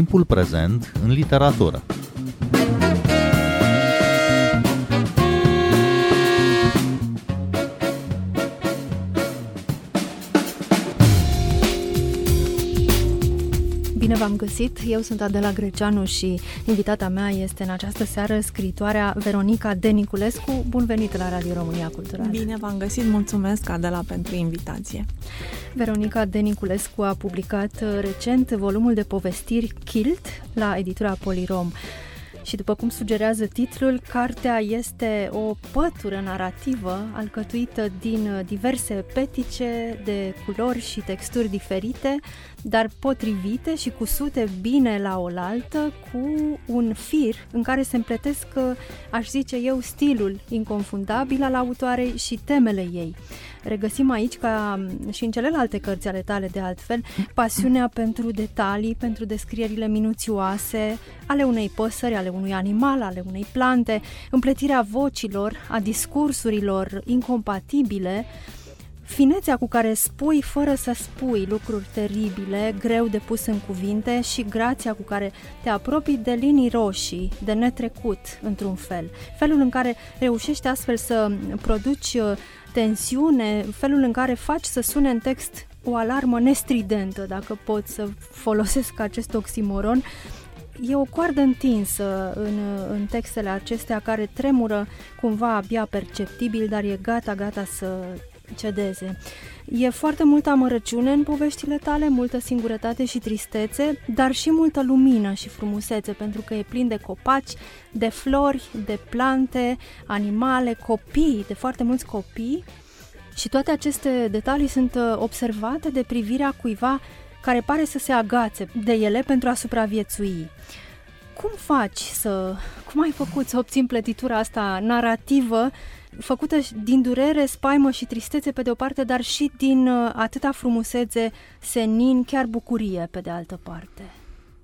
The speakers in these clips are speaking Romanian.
timpul prezent în literatură. Bine v-am găsit! Eu sunt Adela Greceanu și invitata mea este în această seară scritoarea Veronica Deniculescu. Bun venit la Radio România Cultural! Bine v-am găsit! Mulțumesc, Adela, pentru invitație! Veronica Deniculescu a publicat recent volumul de povestiri Kilt la editura Polirom. Și după cum sugerează titlul, cartea este o pătură narrativă alcătuită din diverse petice de culori și texturi diferite, dar potrivite și cusute bine la oaltă cu un fir în care se împletesc, aș zice eu, stilul inconfundabil al autoarei și temele ei regăsim aici, ca și în celelalte cărți ale tale de altfel, pasiunea pentru detalii, pentru descrierile minuțioase ale unei păsări, ale unui animal, ale unei plante, împletirea vocilor, a discursurilor incompatibile, finețea cu care spui fără să spui lucruri teribile, greu de pus în cuvinte și grația cu care te apropii de linii roșii, de netrecut într-un fel. Felul în care reușești astfel să produci tensiune, felul în care faci să sune în text o alarmă nestridentă, dacă pot să folosesc acest oximoron, e o coardă întinsă în, în textele acestea care tremură cumva abia perceptibil, dar e gata, gata să cedeze. E foarte multă amărăciune în poveștile tale, multă singurătate și tristețe, dar și multă lumină și frumusețe, pentru că e plin de copaci, de flori, de plante, animale, copii, de foarte mulți copii. Și toate aceste detalii sunt uh, observate de privirea cuiva care pare să se agațe de ele pentru a supraviețui. Cum faci să... Cum ai făcut să obții plătitura asta narrativă făcută din durere, spaimă și tristețe pe de o parte, dar și din uh, atâta frumusețe, senin, chiar bucurie pe de altă parte?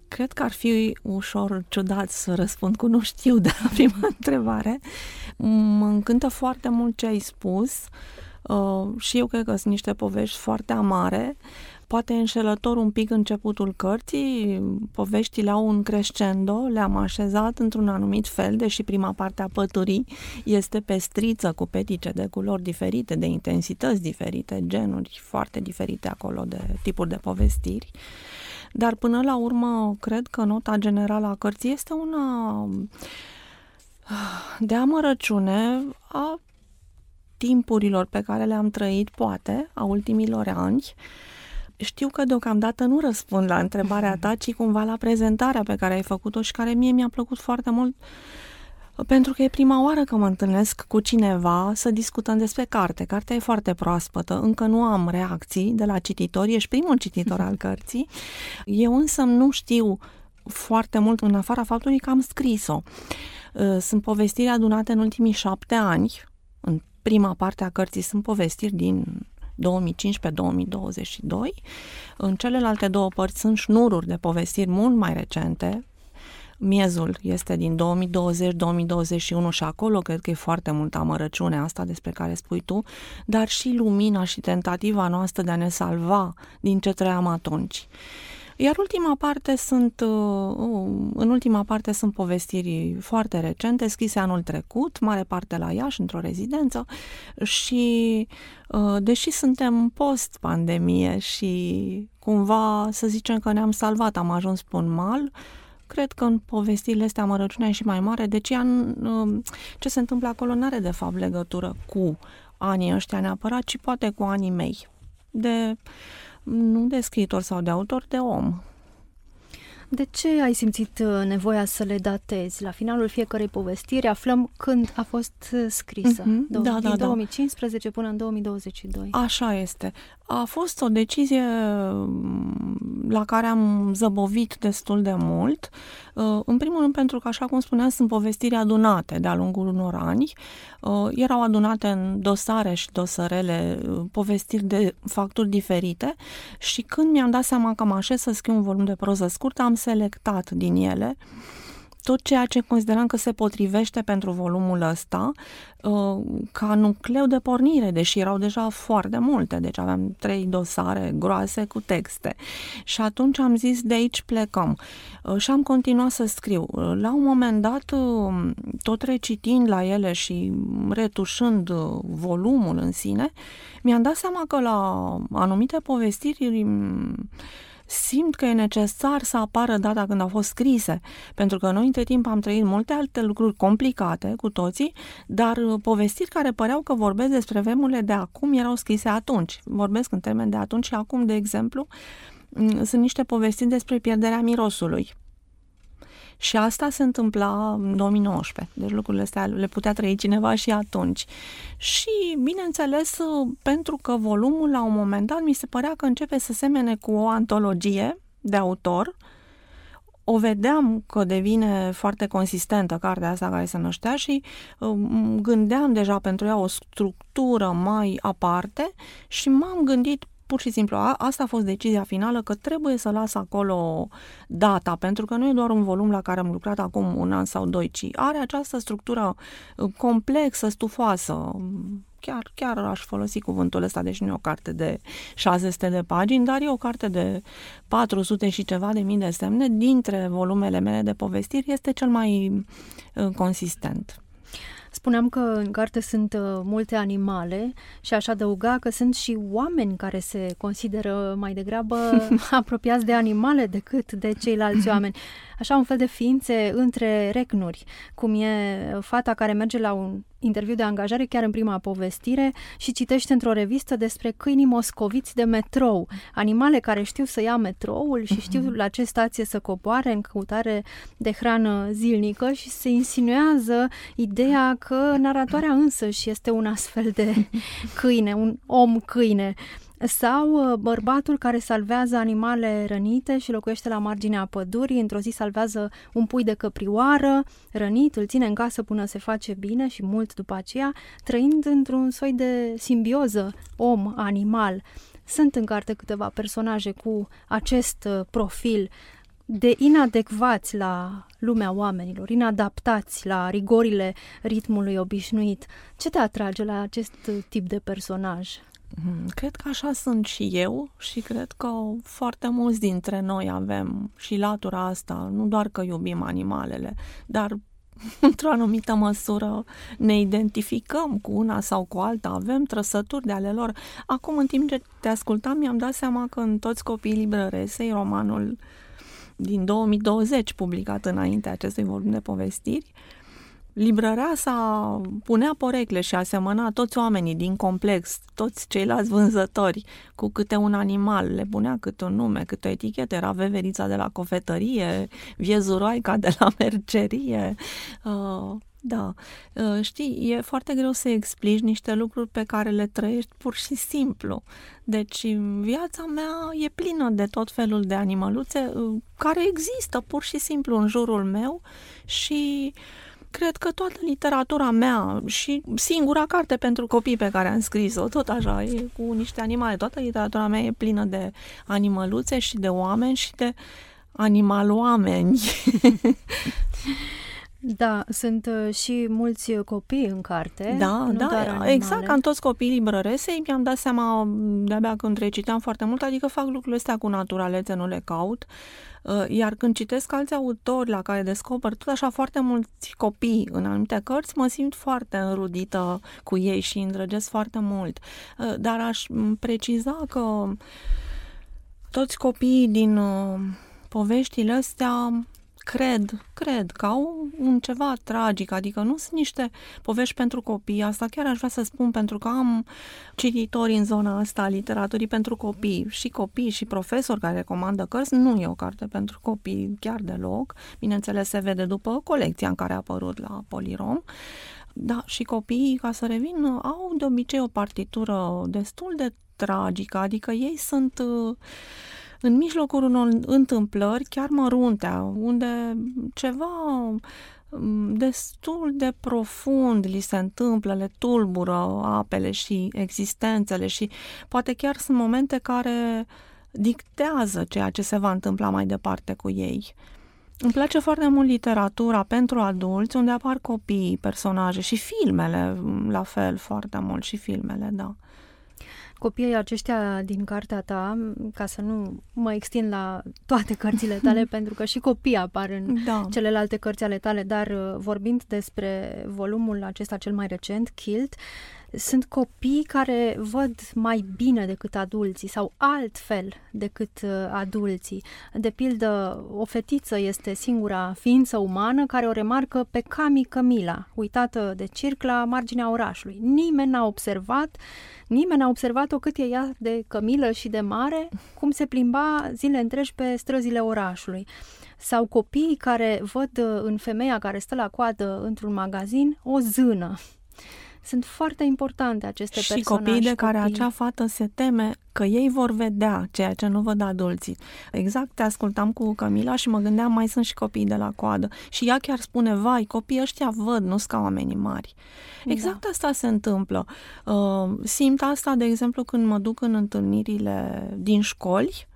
Cred că ar fi ușor ciudat să răspund cu nu știu de la prima întrebare. Mă încântă foarte mult ce ai spus uh, și eu cred că sunt niște povești foarte amare poate înșelător un pic începutul cărții, poveștile au un crescendo, le-am așezat într-un anumit fel, deși prima parte a păturii este pestriță cu petice de culori diferite, de intensități diferite, genuri foarte diferite acolo de tipuri de povestiri. Dar până la urmă, cred că nota generală a cărții este una de amărăciune a timpurilor pe care le-am trăit, poate, a ultimilor ani, știu că deocamdată nu răspund la întrebarea ta, ci cumva la prezentarea pe care ai făcut-o și care mie mi-a plăcut foarte mult pentru că e prima oară că mă întâlnesc cu cineva să discutăm despre carte. Cartea e foarte proaspătă, încă nu am reacții de la cititori, ești primul cititor al cărții. Eu însă nu știu foarte mult în afara faptului că am scris-o. Sunt povestiri adunate în ultimii șapte ani. În prima parte a cărții sunt povestiri din 2015-2022. În celelalte două părți sunt șnururi de povestiri mult mai recente, Miezul este din 2020-2021 și acolo cred că e foarte multă amărăciune asta despre care spui tu, dar și lumina și tentativa noastră de a ne salva din ce trăiam atunci. Iar ultima parte sunt, uh, uh, în ultima parte sunt povestiri foarte recente, scrise anul trecut, mare parte la Iași, într-o rezidență și uh, deși suntem post-pandemie și cumva să zicem că ne-am salvat, am ajuns pe un mal, cred că în povestirile astea amărăciunea e și mai mare, deci ea, ce se întâmplă acolo nu are de fapt legătură cu anii ăștia neapărat, ci poate cu anii mei. De nu de scriitor sau de autor, de om. De ce ai simțit uh, nevoia să le datezi? La finalul fiecărei povestiri aflăm când a fost uh, scrisă. Mm-hmm. Do- da, din da, 2015 da. până în 2022. Așa este. A fost o decizie mm, la care am zăbovit destul de mult. Uh, în primul rând pentru că, așa cum spuneam, sunt povestiri adunate de-a lungul unor ani. Erau adunate în dosare și dosărele, povestiri de facturi diferite și când mi-am dat seama că mă așez să scriu un volum de proză scurtă, am selectat din ele tot ceea ce consideram că se potrivește pentru volumul ăsta uh, ca nucleu de pornire, deși erau deja foarte multe, deci aveam trei dosare groase cu texte. Și atunci am zis de aici plecăm. Uh, și am continuat să scriu. Uh, la un moment dat, tot recitind la ele și retușând volumul în sine, mi-am dat seama că la anumite povestiri simt că e necesar să apară data când au fost scrise, pentru că noi între timp am trăit multe alte lucruri complicate cu toții, dar uh, povestiri care păreau că vorbesc despre vremurile de acum erau scrise atunci. Vorbesc în termen de atunci și acum, de exemplu, mm, sunt niște povestiri despre pierderea mirosului și asta se întâmpla în 2019. Deci lucrurile astea le putea trăi cineva și atunci. Și, bineînțeles, pentru că volumul la un moment dat mi se părea că începe să semene cu o antologie de autor, o vedeam că devine foarte consistentă cartea asta care se năștea și um, gândeam deja pentru ea o structură mai aparte și m-am gândit pur și simplu, a, asta a fost decizia finală că trebuie să las acolo data, pentru că nu e doar un volum la care am lucrat acum un an sau doi, ci are această structură uh, complexă, stufoasă. Chiar, chiar aș folosi cuvântul ăsta, deci nu e o carte de 600 de pagini, dar e o carte de 400 și ceva de mii de semne. Dintre volumele mele de povestiri este cel mai uh, consistent. Spuneam că în carte sunt uh, multe animale și aș adăuga că sunt și oameni care se consideră mai degrabă apropiați de animale decât de ceilalți oameni. Așa un fel de ființe între recnuri, cum e fata care merge la un interviu de angajare chiar în prima povestire și citește într-o revistă despre câinii moscoviți de metrou, animale care știu să ia metroul și știu mhm. la ce stație să coboare în căutare de hrană zilnică și se insinuează ideea că naratoarea însăși este un astfel de câine, un om câine sau uh, bărbatul care salvează animale rănite și locuiește la marginea pădurii, într-o zi salvează un pui de căprioară rănit, îl ține în casă până se face bine și mult după aceea, trăind într-un soi de simbioză om-animal. Sunt în carte câteva personaje cu acest uh, profil de inadecvați la lumea oamenilor, inadaptați la rigorile ritmului obișnuit. Ce te atrage la acest tip de personaj? Mm, cred că așa sunt și eu și cred că foarte mulți dintre noi avem și latura asta, nu doar că iubim animalele, dar într-o anumită măsură ne identificăm cu una sau cu alta, avem trăsături de ale lor. Acum, în timp ce te ascultam, mi-am dat seama că în toți copiii librăresei, romanul din 2020, publicat înainte acestui volum de povestiri, librăreasa punea porecle și asemăna toți oamenii din complex, toți ceilalți vânzători, cu câte un animal, le punea câte un nume, câte o etichetă, era veverița de la cofetărie, viezuroaica de la mercerie, uh, da, uh, știi, e foarte greu să explici niște lucruri pe care le trăiești pur și simplu. Deci viața mea e plină de tot felul de animăluțe uh, care există pur și simplu în jurul meu și uh, cred că toată literatura mea și singura carte pentru copii pe care am scris-o, tot așa, e cu niște animale. Toată literatura mea e plină de animăluțe și de oameni și de animal-oameni. Da, sunt uh, și mulți copii în carte. Da, da, exact, ca în toți copiii librăresei, mi-am dat seama de-abia când reciteam foarte mult, adică fac lucrurile astea cu naturalețe, nu le caut. Uh, iar când citesc alți autori la care descoper tot așa foarte mulți copii în anumite cărți, mă simt foarte înrudită cu ei și îndrăgesc foarte mult. Uh, dar aș preciza că toți copiii din poveștile astea cred, cred că au un ceva tragic, adică nu sunt niște povești pentru copii, asta chiar aș vrea să spun pentru că am cititori în zona asta a literaturii pentru copii. Și copii și profesori care recomandă cărți, nu e o carte pentru copii chiar deloc, bineînțeles se vede după colecția în care a apărut la Polirom, da, și copiii, ca să revin, au de obicei o partitură destul de tragică, adică ei sunt uh, în mijlocul unor întâmplări chiar mărunte, unde ceva mm, destul de profund li se întâmplă, le tulbură apele și existențele și poate chiar sunt momente care dictează ceea ce se va întâmpla mai departe cu ei. Îmi place foarte mult literatura pentru adulți, unde apar copii, personaje și filmele, la fel, foarte mult, și filmele, da. Copiii aceștia din cartea ta, ca să nu mă extind la toate cărțile tale, pentru că și copiii apar în da. celelalte cărți ale tale, dar uh, vorbind despre volumul acesta cel mai recent, Kilt, sunt copii care văd mai bine decât adulții sau altfel decât uh, adulții. De pildă, o fetiță este singura ființă umană care o remarcă pe Cami Camila, uitată de circ la marginea orașului. Nimeni n-a observat, nimeni n-a observat-o cât e ea de cămilă și de mare, cum se plimba zile întregi pe străzile orașului sau copiii care văd uh, în femeia care stă la coadă într-un magazin o zână sunt foarte importante aceste și personaje. Și copiii de care copii. acea fată se teme că ei vor vedea ceea ce nu văd adulții. Exact, te ascultam cu Camila și mă gândeam, mai sunt și copii de la coadă. Și ea chiar spune, vai, copiii ăștia văd, nu sunt ca oamenii mari. Da. Exact da. asta se întâmplă. Uh, simt asta, de exemplu, când mă duc în întâlnirile din școli,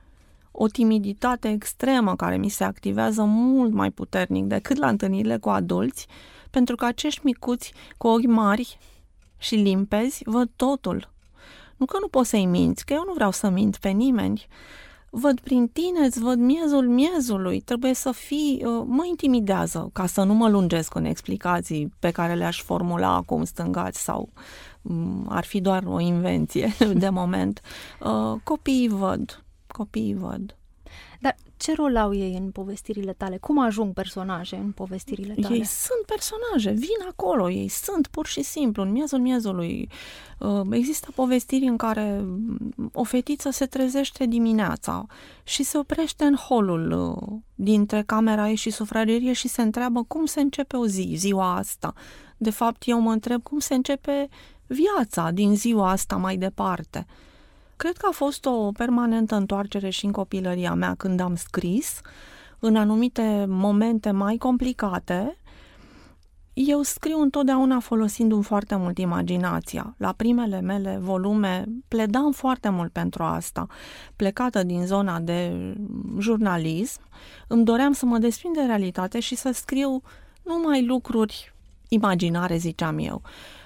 o timiditate extremă care mi se activează mult mai puternic decât la întâlnirile cu adulți, pentru că acești micuți cu ochi mari și limpezi, văd totul. Nu că nu poți să-i minți, că eu nu vreau să mint pe nimeni. Văd prin tine, îți văd miezul miezului, trebuie să fii, uh, mă intimidează, ca să nu mă lungesc în explicații pe care le-aș formula acum stângați sau mm, ar fi doar o invenție de moment. Uh, copiii văd, copiii văd. Dar ce rol au ei în povestirile tale? Cum ajung personaje în povestirile tale? Ei sunt personaje, vin acolo, ei sunt pur și simplu, în miezul miezului. Uh, există povestiri în care o fetiță se trezește dimineața și se oprește în holul uh, dintre camera ei și sufragerie și se întreabă cum se începe o zi, ziua asta. De fapt, eu mă întreb cum se începe viața din ziua asta mai departe. Cred că a fost o permanentă întoarcere și în copilăria mea când am scris, în anumite momente mai complicate, eu scriu întotdeauna folosindu-mi foarte mult imaginația. La primele mele volume pledam foarte mult pentru asta. Plecată din zona de jurnalism, îmi doream să mă desprind de realitate și să scriu numai lucruri imaginare, ziceam eu uh,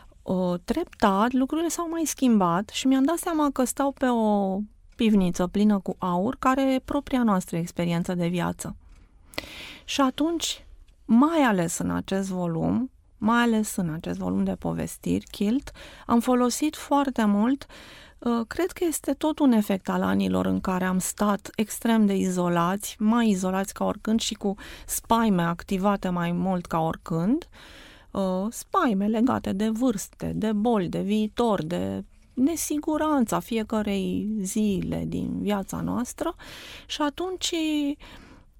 treptat lucrurile s-au mai schimbat și mi-am dat seama că stau pe o pivniță plină cu aur, care e propria noastră experiență de viață. Și atunci, mai ales în acest volum, mai ales în acest volum de povestiri, Kilt, am folosit foarte mult Cred că este tot un efect al anilor în care am stat extrem de izolați, mai izolați ca oricând și cu spaime activate mai mult ca oricând. Uh, uh, spaime legate de vârste, de boli, de viitor, de nesiguranța fiecarei zile din viața noastră. Și atunci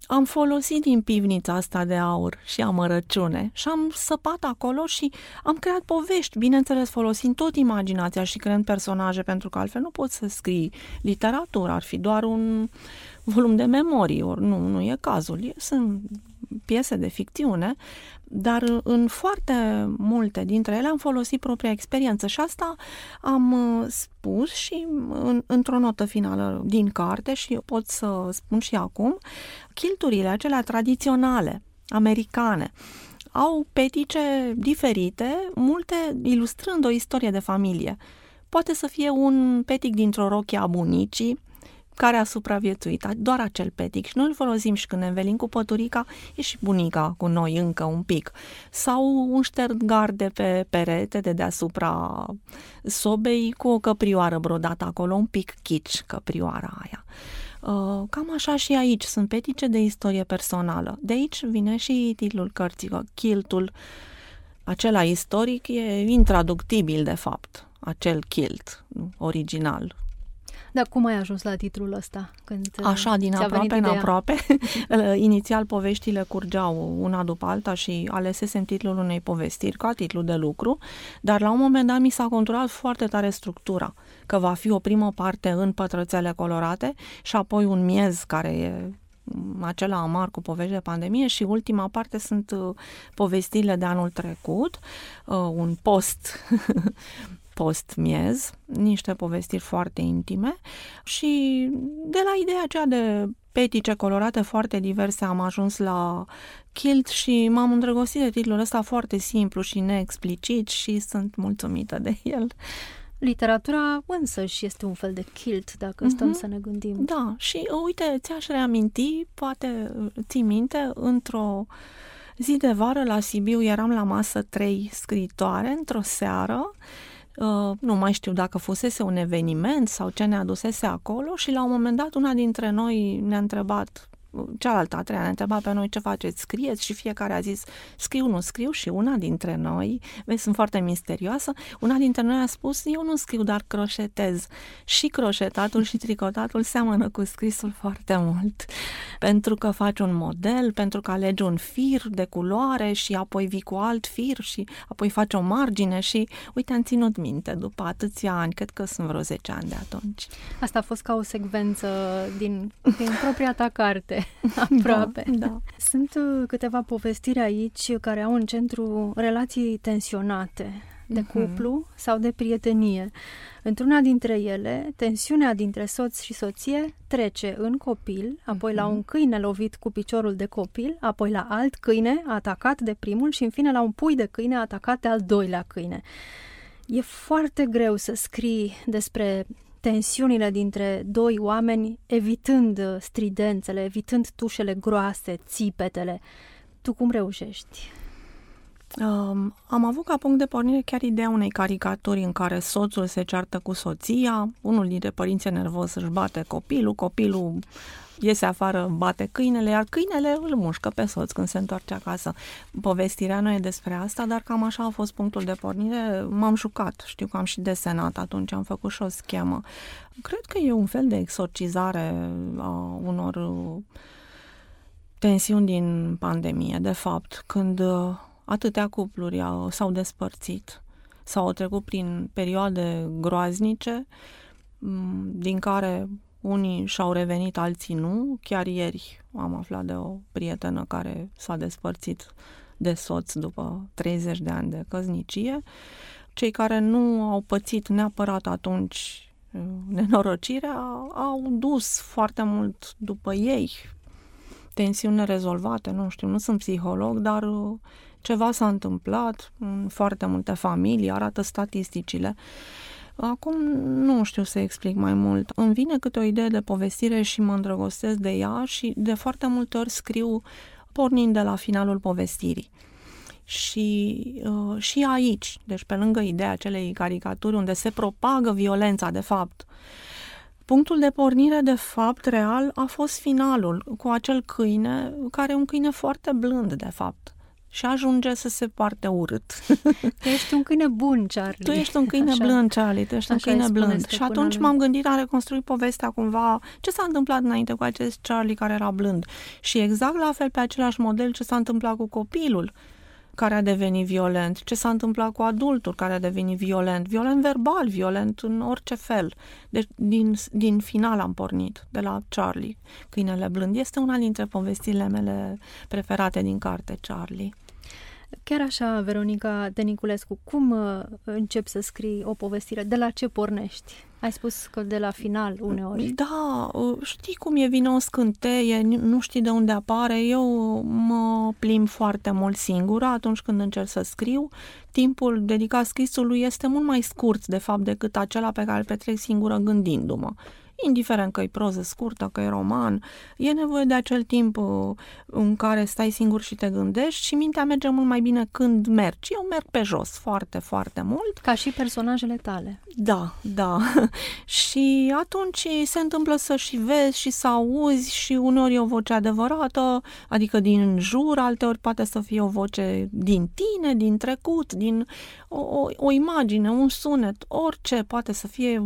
am folosit din pivnița asta de aur și amărăciune și am săpat acolo și am creat povești, bineînțeles folosind tot imaginația și creând personaje, pentru că altfel nu poți să scrii literatură, ar fi doar un volum de memorii, ori nu, nu e cazul. Sunt piese de ficțiune, dar în foarte multe dintre ele am folosit propria experiență și asta am uh, spus și în, într-o notă finală din carte și pot să spun și acum, chilturile acelea tradiționale, americane, au petice diferite, multe ilustrând o istorie de familie. Poate să fie un petic dintr-o rochie a bunicii, care a supraviețuit, doar acel petic și noi îl folosim și când ne învelim cu păturica, e și bunica cu noi încă un pic. Sau un ștergar de pe perete de deasupra sobei cu o căprioară brodată acolo, un pic kitsch căprioara aia. Uh, cam așa și aici, sunt petice de istorie personală. De aici vine și titlul cărții, Chiltul, acela istoric, e intraductibil de fapt, acel kilt original, dar cum ai ajuns la titlul ăsta? Când uh, Așa, din aproape în aproape. Inițial poveștile curgeau una după alta și alesesem titlul unei povestiri ca titlu de lucru, dar la un moment dat mi s-a controlat foarte tare structura, că va fi o primă parte în pătrățele colorate și apoi un miez care e acela amar cu povești de pandemie și ultima parte sunt uh, povestirile de anul trecut, uh, un post post-miez, niște povestiri foarte intime și de la ideea aceea de petice colorate foarte diverse am ajuns la Kilt și m-am îndrăgostit de titlul ăsta foarte simplu și neexplicit și sunt mulțumită de el. Literatura însă și este un fel de kilt, dacă stăm uh-huh. să ne gândim. Da, și uite, ți-aș reaminti, poate ții minte, într-o zi de vară la Sibiu eram la masă trei scritoare într-o seară Uh, nu mai știu dacă fusese un eveniment sau ce ne adusese acolo și la un moment dat una dintre noi ne-a întrebat cealaltă, a treia, ne întreba pe noi ce faceți, scrieți și fiecare a zis scriu, nu scriu și una dintre noi, vezi, sunt foarte misterioasă, una dintre noi a spus eu nu scriu, dar croșetez. Și croșetatul și tricotatul seamănă cu scrisul foarte mult, pentru că faci un model, pentru că alegi un fir de culoare și apoi vii cu alt fir și apoi faci o margine și uite, am ținut minte după atâția ani, cred că sunt vreo 10 ani de atunci. Asta a fost ca o secvență din, din propria ta carte. aproape. Da, da. Sunt uh, câteva povestiri aici care au în centru relații tensionate de uh-huh. cuplu sau de prietenie. Într-una dintre ele, tensiunea dintre soț și soție trece în copil, apoi uh-huh. la mhm. un câine lovit cu piciorul de copil, apoi la alt câine atacat de primul și în fine la un pui de câine atacat de al doilea câine. E foarte greu să scrii despre tensiunile dintre doi oameni, evitând uh, stridențele, evitând tușele groase, țipetele. Tu cum reușești? Um, am avut ca punct de pornire chiar ideea unei caricaturi în care soțul se ceartă cu soția, unul dintre părinții nervos își bate copilul, copilul iese afară, bate câinele, iar câinele îl mușcă pe soț când se întoarce acasă. Povestirea nu e despre asta, dar cam așa a fost punctul de pornire. M-am jucat, știu că am și desenat atunci, am făcut și o schemă. Cred că e un fel de exorcizare a unor tensiuni din pandemie, de fapt, când atâtea cupluri s-au despărțit sau au trecut prin perioade groaznice din care unii și-au revenit, alții nu. Chiar ieri am aflat de o prietenă care s-a despărțit de soț după 30 de ani de căznicie. Cei care nu au pățit neapărat atunci uh, nenorocirea au dus foarte mult după ei tensiuni nerezolvate, nu știu, nu sunt psiholog, dar uh, ceva s-a întâmplat în foarte multe familii, arată statisticile. Acum nu știu să explic mai mult. Îmi vine câte o idee de povestire și mă îndrăgostesc de ea și de foarte multe ori scriu pornind de la finalul povestirii. Și, uh, și aici, deci pe lângă ideea acelei caricaturi unde se propagă violența, de fapt, Punctul de pornire, de fapt, real, a fost finalul, cu acel câine, care e un câine foarte blând, de fapt și ajunge să se poarte urât. Tu ești un câine bun, Charlie. Tu ești un câine Așa. blând, Charlie, tu ești Așa un câine blând. Și atunci m-am gândit a reconstrui povestea cumva, ce s-a întâmplat înainte cu acest Charlie care era blând. Și exact la fel pe același model ce s-a întâmplat cu copilul care a devenit violent, ce s-a întâmplat cu adultul care a devenit violent, violent verbal, violent în orice fel. Deci din, din final am pornit, de la Charlie, câinele blând. Este una dintre povestirile mele preferate din carte, Charlie. Chiar așa, Veronica Deniculescu, cum uh, începi să scrii o povestire? De la ce pornești? Ai spus că de la final uneori. Da, uh, știi cum e, vine o scânteie, nu știi de unde apare. Eu mă plimb foarte mult singură atunci când încerc să scriu. Timpul dedicat scrisului este mult mai scurt, de fapt, decât acela pe care îl petrec singură gândindu-mă indiferent că e proză scurtă, că e roman, e nevoie de acel timp uh, în care stai singur și te gândești și mintea merge mult mai bine când mergi. Eu merg pe jos foarte, foarte mult. Ca și personajele tale. Da, da. și atunci se întâmplă să și vezi și să auzi și uneori e o voce adevărată, adică din jur, alteori poate să fie o voce din tine, din trecut, din o, o, o imagine, un sunet, orice poate să fie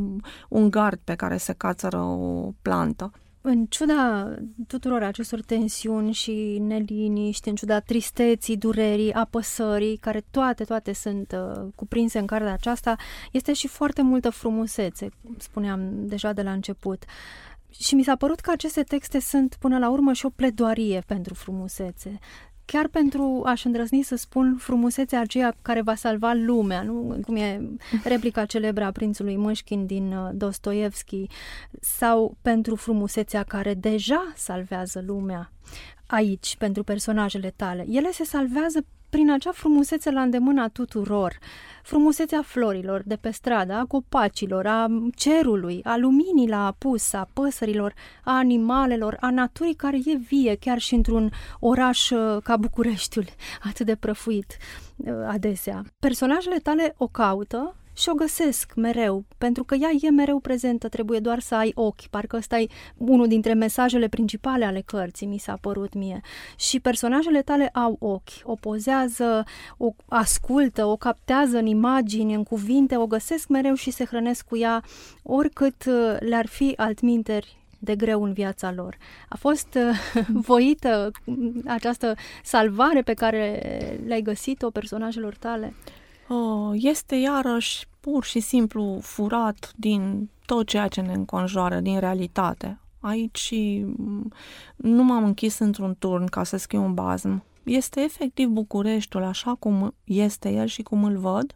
un gard pe care se cațără o plantă. În ciuda tuturor acestor tensiuni și neliniști, în ciuda tristeții, durerii, apăsării, care toate, toate sunt uh, cuprinse în cartea aceasta, este și foarte multă frumusețe, spuneam deja de la început. Și mi s-a părut că aceste texte sunt până la urmă și o pledoarie pentru frumusețe. Chiar pentru aș îndrăzni să spun frumusețea aceea care va salva lumea, nu? cum e replica celebră a prințului Mâșchin din uh, Dostoevski, sau pentru frumusețea care deja salvează lumea aici, pentru personajele tale. Ele se salvează prin acea frumusețe la îndemâna tuturor, frumusețea florilor de pe stradă, a copacilor, a cerului, a luminii la apus, a păsărilor, a animalelor, a naturii care e vie chiar și într-un oraș uh, ca Bucureștiul, atât de prăfuit uh, adesea. Personajele tale o caută și o găsesc mereu, pentru că ea e mereu prezentă, trebuie doar să ai ochi. Parcă ăsta e unul dintre mesajele principale ale cărții, mi s-a părut mie. Și personajele tale au ochi, o pozează, o ascultă, o captează în imagini, în cuvinte, o găsesc mereu și se hrănesc cu ea, oricât uh, le-ar fi altminteri de greu în viața lor. A fost uh, voită această salvare pe care le-ai găsit-o personajelor tale? Uh, este iarăși pur și simplu furat din tot ceea ce ne înconjoară, din realitate. Aici mm, nu m-am închis într-un turn ca să scriu un bazm. Este efectiv Bucureștiul așa cum este el și cum îl văd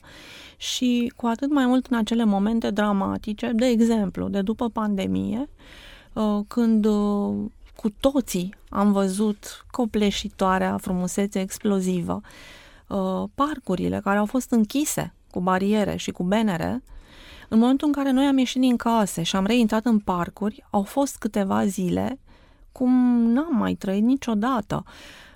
și cu atât mai mult în acele momente dramatice, de exemplu, de după pandemie, uh, când uh, cu toții am văzut copleșitoarea frumusețe explozivă, Uh, parcurile care au fost închise cu bariere și cu benere, în momentul în care noi am ieșit din case și am reintrat în parcuri, au fost câteva zile cum n-am mai trăit niciodată.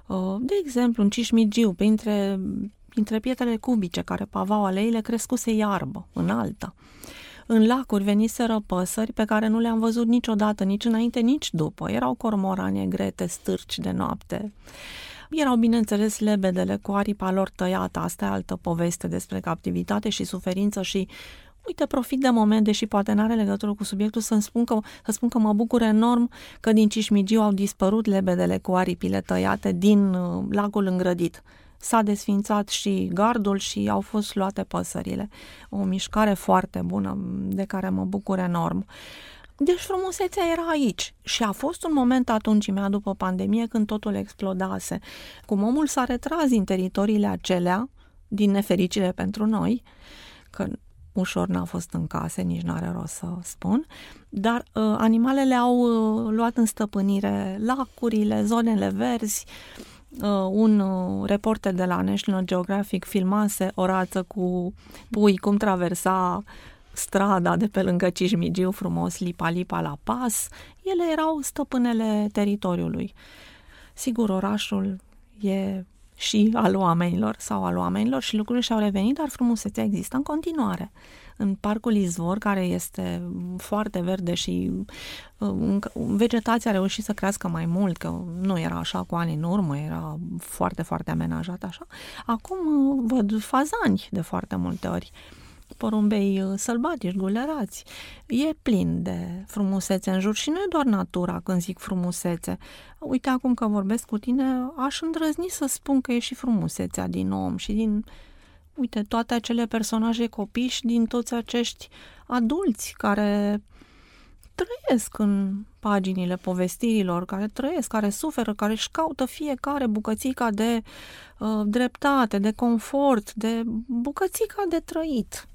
Uh, de exemplu, în Cismigiu, printre, printre pietrele cubice care pavau aleile, crescuse iarbă înaltă. În lacuri veniseră păsări pe care nu le-am văzut niciodată, nici înainte, nici după. Erau cormorani grete, stârci de noapte. Erau, bineînțeles, lebedele cu aripa lor tăiată. Asta e altă poveste despre captivitate și suferință și Uite, profit de moment, deși poate n-are legătură cu subiectul, să spun că, să spun că mă bucur enorm că din Cismigiu au dispărut lebedele cu aripile tăiate din uh, lagul îngrădit. S-a desfințat și gardul și au fost luate păsările. O mișcare foarte bună de care mă bucur enorm. Uh, deci frumusețea era aici și a fost un moment atunci, mea după pandemie, când totul explodase. Cum omul s-a retras din teritoriile acelea, din nefericire pentru noi, că ușor n-a fost în case, nici n-are rost să spun, dar uh, animalele au uh, luat în stăpânire lacurile, zonele verzi, uh, un uh, reporter de la National Geographic filmase o rață cu pui cum traversa strada de pe lângă Cismigiu, frumos, lipa-lipa la pas, ele erau stăpânele teritoriului. Sigur, orașul e și al oamenilor sau al oamenilor și lucrurile și-au revenit, dar frumusețea există în continuare. În parcul Izvor, care este foarte verde și uh, vegetația a reușit să crească mai mult, că nu era așa cu ani în urmă, era foarte, foarte amenajat așa. Acum uh, văd fazani de foarte multe ori porumbei uh, sălbatici, gulerați. E plin de frumusețe în jur și nu e doar natura când zic frumusețe. Uite, acum că vorbesc cu tine, aș îndrăzni să spun că e și frumusețea din om și din, uite, toate acele personaje copiși, din toți acești adulți care trăiesc în paginile povestirilor, care trăiesc, care suferă, care își caută fiecare bucățica de uh, dreptate, de confort, de bucățica de trăit.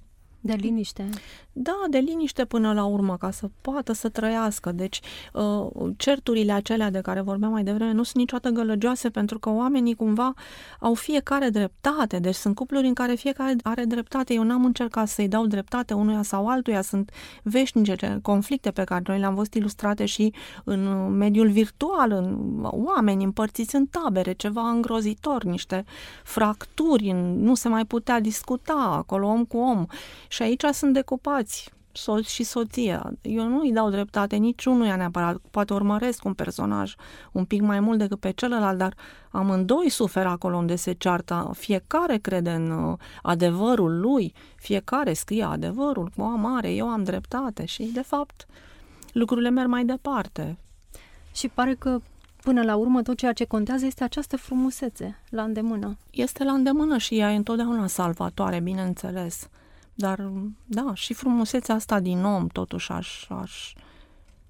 De liniște. Da, de liniște până la urmă, ca să poată să trăiască. Deci, uh, certurile acelea de care vorbeam mai devreme nu sunt niciodată gălăgioase pentru că oamenii cumva au fiecare dreptate. Deci sunt cupluri în care fiecare are dreptate. Eu n-am încercat să-i dau dreptate unuia sau altuia. Sunt veșnice conflicte pe care noi le-am văzut ilustrate și în mediul virtual, în oameni împărțiți în tabere, ceva îngrozitor, niște fracturi, nu se mai putea discuta acolo om cu om. Și aici sunt decupați soț și soția. Eu nu îi dau dreptate niciunuia neapărat. Poate urmăresc un personaj un pic mai mult decât pe celălalt, dar amândoi suferă acolo unde se ceartă. Fiecare crede în uh, adevărul lui, fiecare scrie adevărul cu o mare, eu am dreptate și, de fapt, lucrurile merg mai departe. Și pare că Până la urmă, tot ceea ce contează este această frumusețe la îndemână. Este la îndemână și ea e întotdeauna salvatoare, bineînțeles. Dar, da, și frumusețea asta din om, totuși, aș, aș,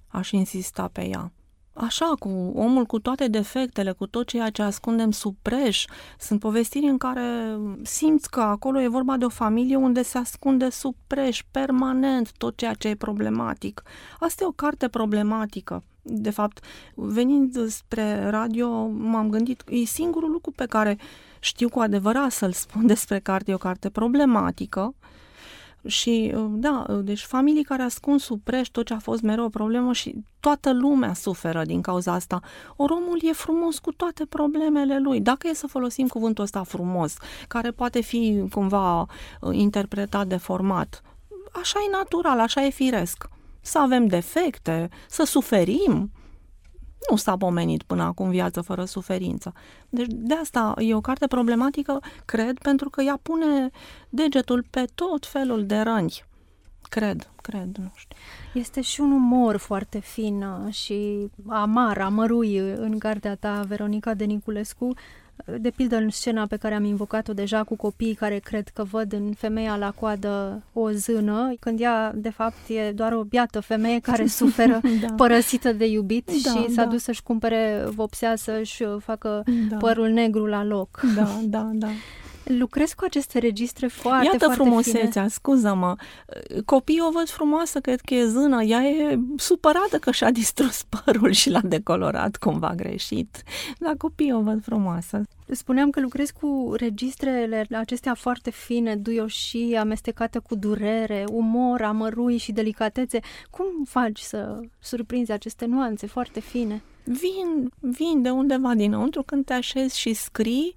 aș insista pe ea. așa, cu omul cu toate defectele, cu tot ceea ce ascundem sub preș. Sunt povestiri în care simți că acolo e vorba de o familie unde se ascunde sub preș permanent tot ceea ce e problematic. Asta e o carte problematică. De fapt, venind spre radio, m-am gândit, e singurul lucru pe care știu cu adevărat să-l spun despre carte, e o carte problematică, și da, deci familii care ascund sub preș tot ce a fost mereu o problemă și toată lumea suferă din cauza asta. Ori omul e frumos cu toate problemele lui. Dacă e să folosim cuvântul ăsta frumos, care poate fi cumva uh, interpretat de format, așa e natural, așa e firesc. Să avem defecte, să suferim, nu s-a pomenit până acum viață fără suferință. Deci de asta e o carte problematică, cred, pentru că ea pune degetul pe tot felul de răni. Cred, cred, nu știu. Este și un umor foarte fin și amar, amărui în cartea ta, Veronica de Niculescu, de pildă în scena pe care am invocat-o deja cu copiii care cred că văd în femeia la coadă o zână, când ea de fapt e doar o biată femeie care suferă da. părăsită de iubit da, și s-a da. dus să-și cumpere vopsea să-și facă da. părul negru la loc. Da, da, da. Lucrez cu aceste registre foarte, Iată foarte frumusețea, fine. scuză-mă. Copiii o văd frumoasă, cred că e zână. Ea e supărată că și-a distrus părul și l-a decolorat cumva greșit. Dar copiii o văd frumoasă. Spuneam că lucrez cu registrele acestea foarte fine, duioșii, amestecate cu durere, umor, amărui și delicatețe. Cum faci să surprinzi aceste nuanțe foarte fine? Vin, vin de undeva dinăuntru când te așezi și scrii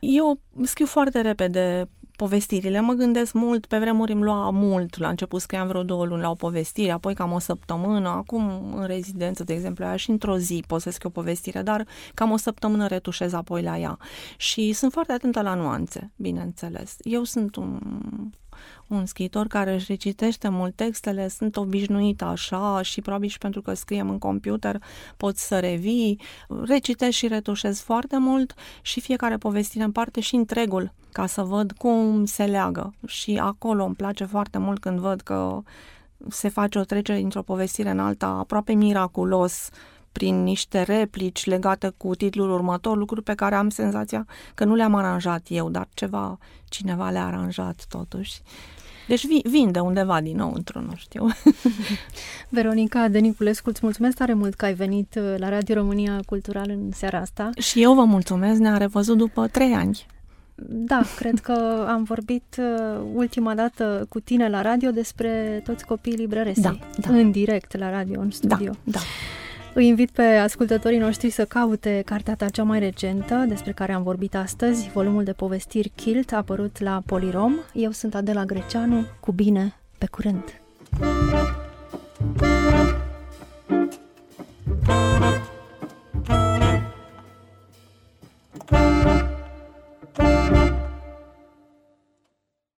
eu scriu foarte repede povestirile. Mă gândesc mult, pe vremuri îmi lua mult. La început scriam vreo două luni la o povestire, apoi cam o săptămână. Acum, în rezidență, de exemplu, aia și într-o zi pot să scriu o povestire, dar cam o săptămână retușez apoi la ea. Și sunt foarte atentă la nuanțe, bineînțeles. Eu sunt un un scriitor care își recitește mult textele, sunt obișnuită așa și probabil și pentru că scriem în computer poți să revii, recitesc și retușez foarte mult și fiecare povestire în parte și întregul ca să văd cum se leagă. Și acolo îmi place foarte mult când văd că se face o trecere dintr-o povestire în alta aproape miraculos prin niște replici legate cu titlul următor, lucruri pe care am senzația că nu le-am aranjat eu, dar ceva, cineva le-a aranjat totuși. Deci vin, vin de undeva dinăuntru, nu știu. Veronica Deniculescu, îți mulțumesc tare mult că ai venit uh, la Radio România Cultural în seara asta. Și eu vă mulțumesc, ne-am revăzut după trei ani. Da, cred că am vorbit uh, ultima dată cu tine la radio despre toți copiii librăresei. Da, da. În direct la radio, în studio. Da, da. Îi invit pe ascultătorii noștri să caute cartea ta cea mai recentă, despre care am vorbit astăzi, volumul de povestiri Kilt, apărut la Polirom. Eu sunt Adela Greceanu, cu bine, pe curând!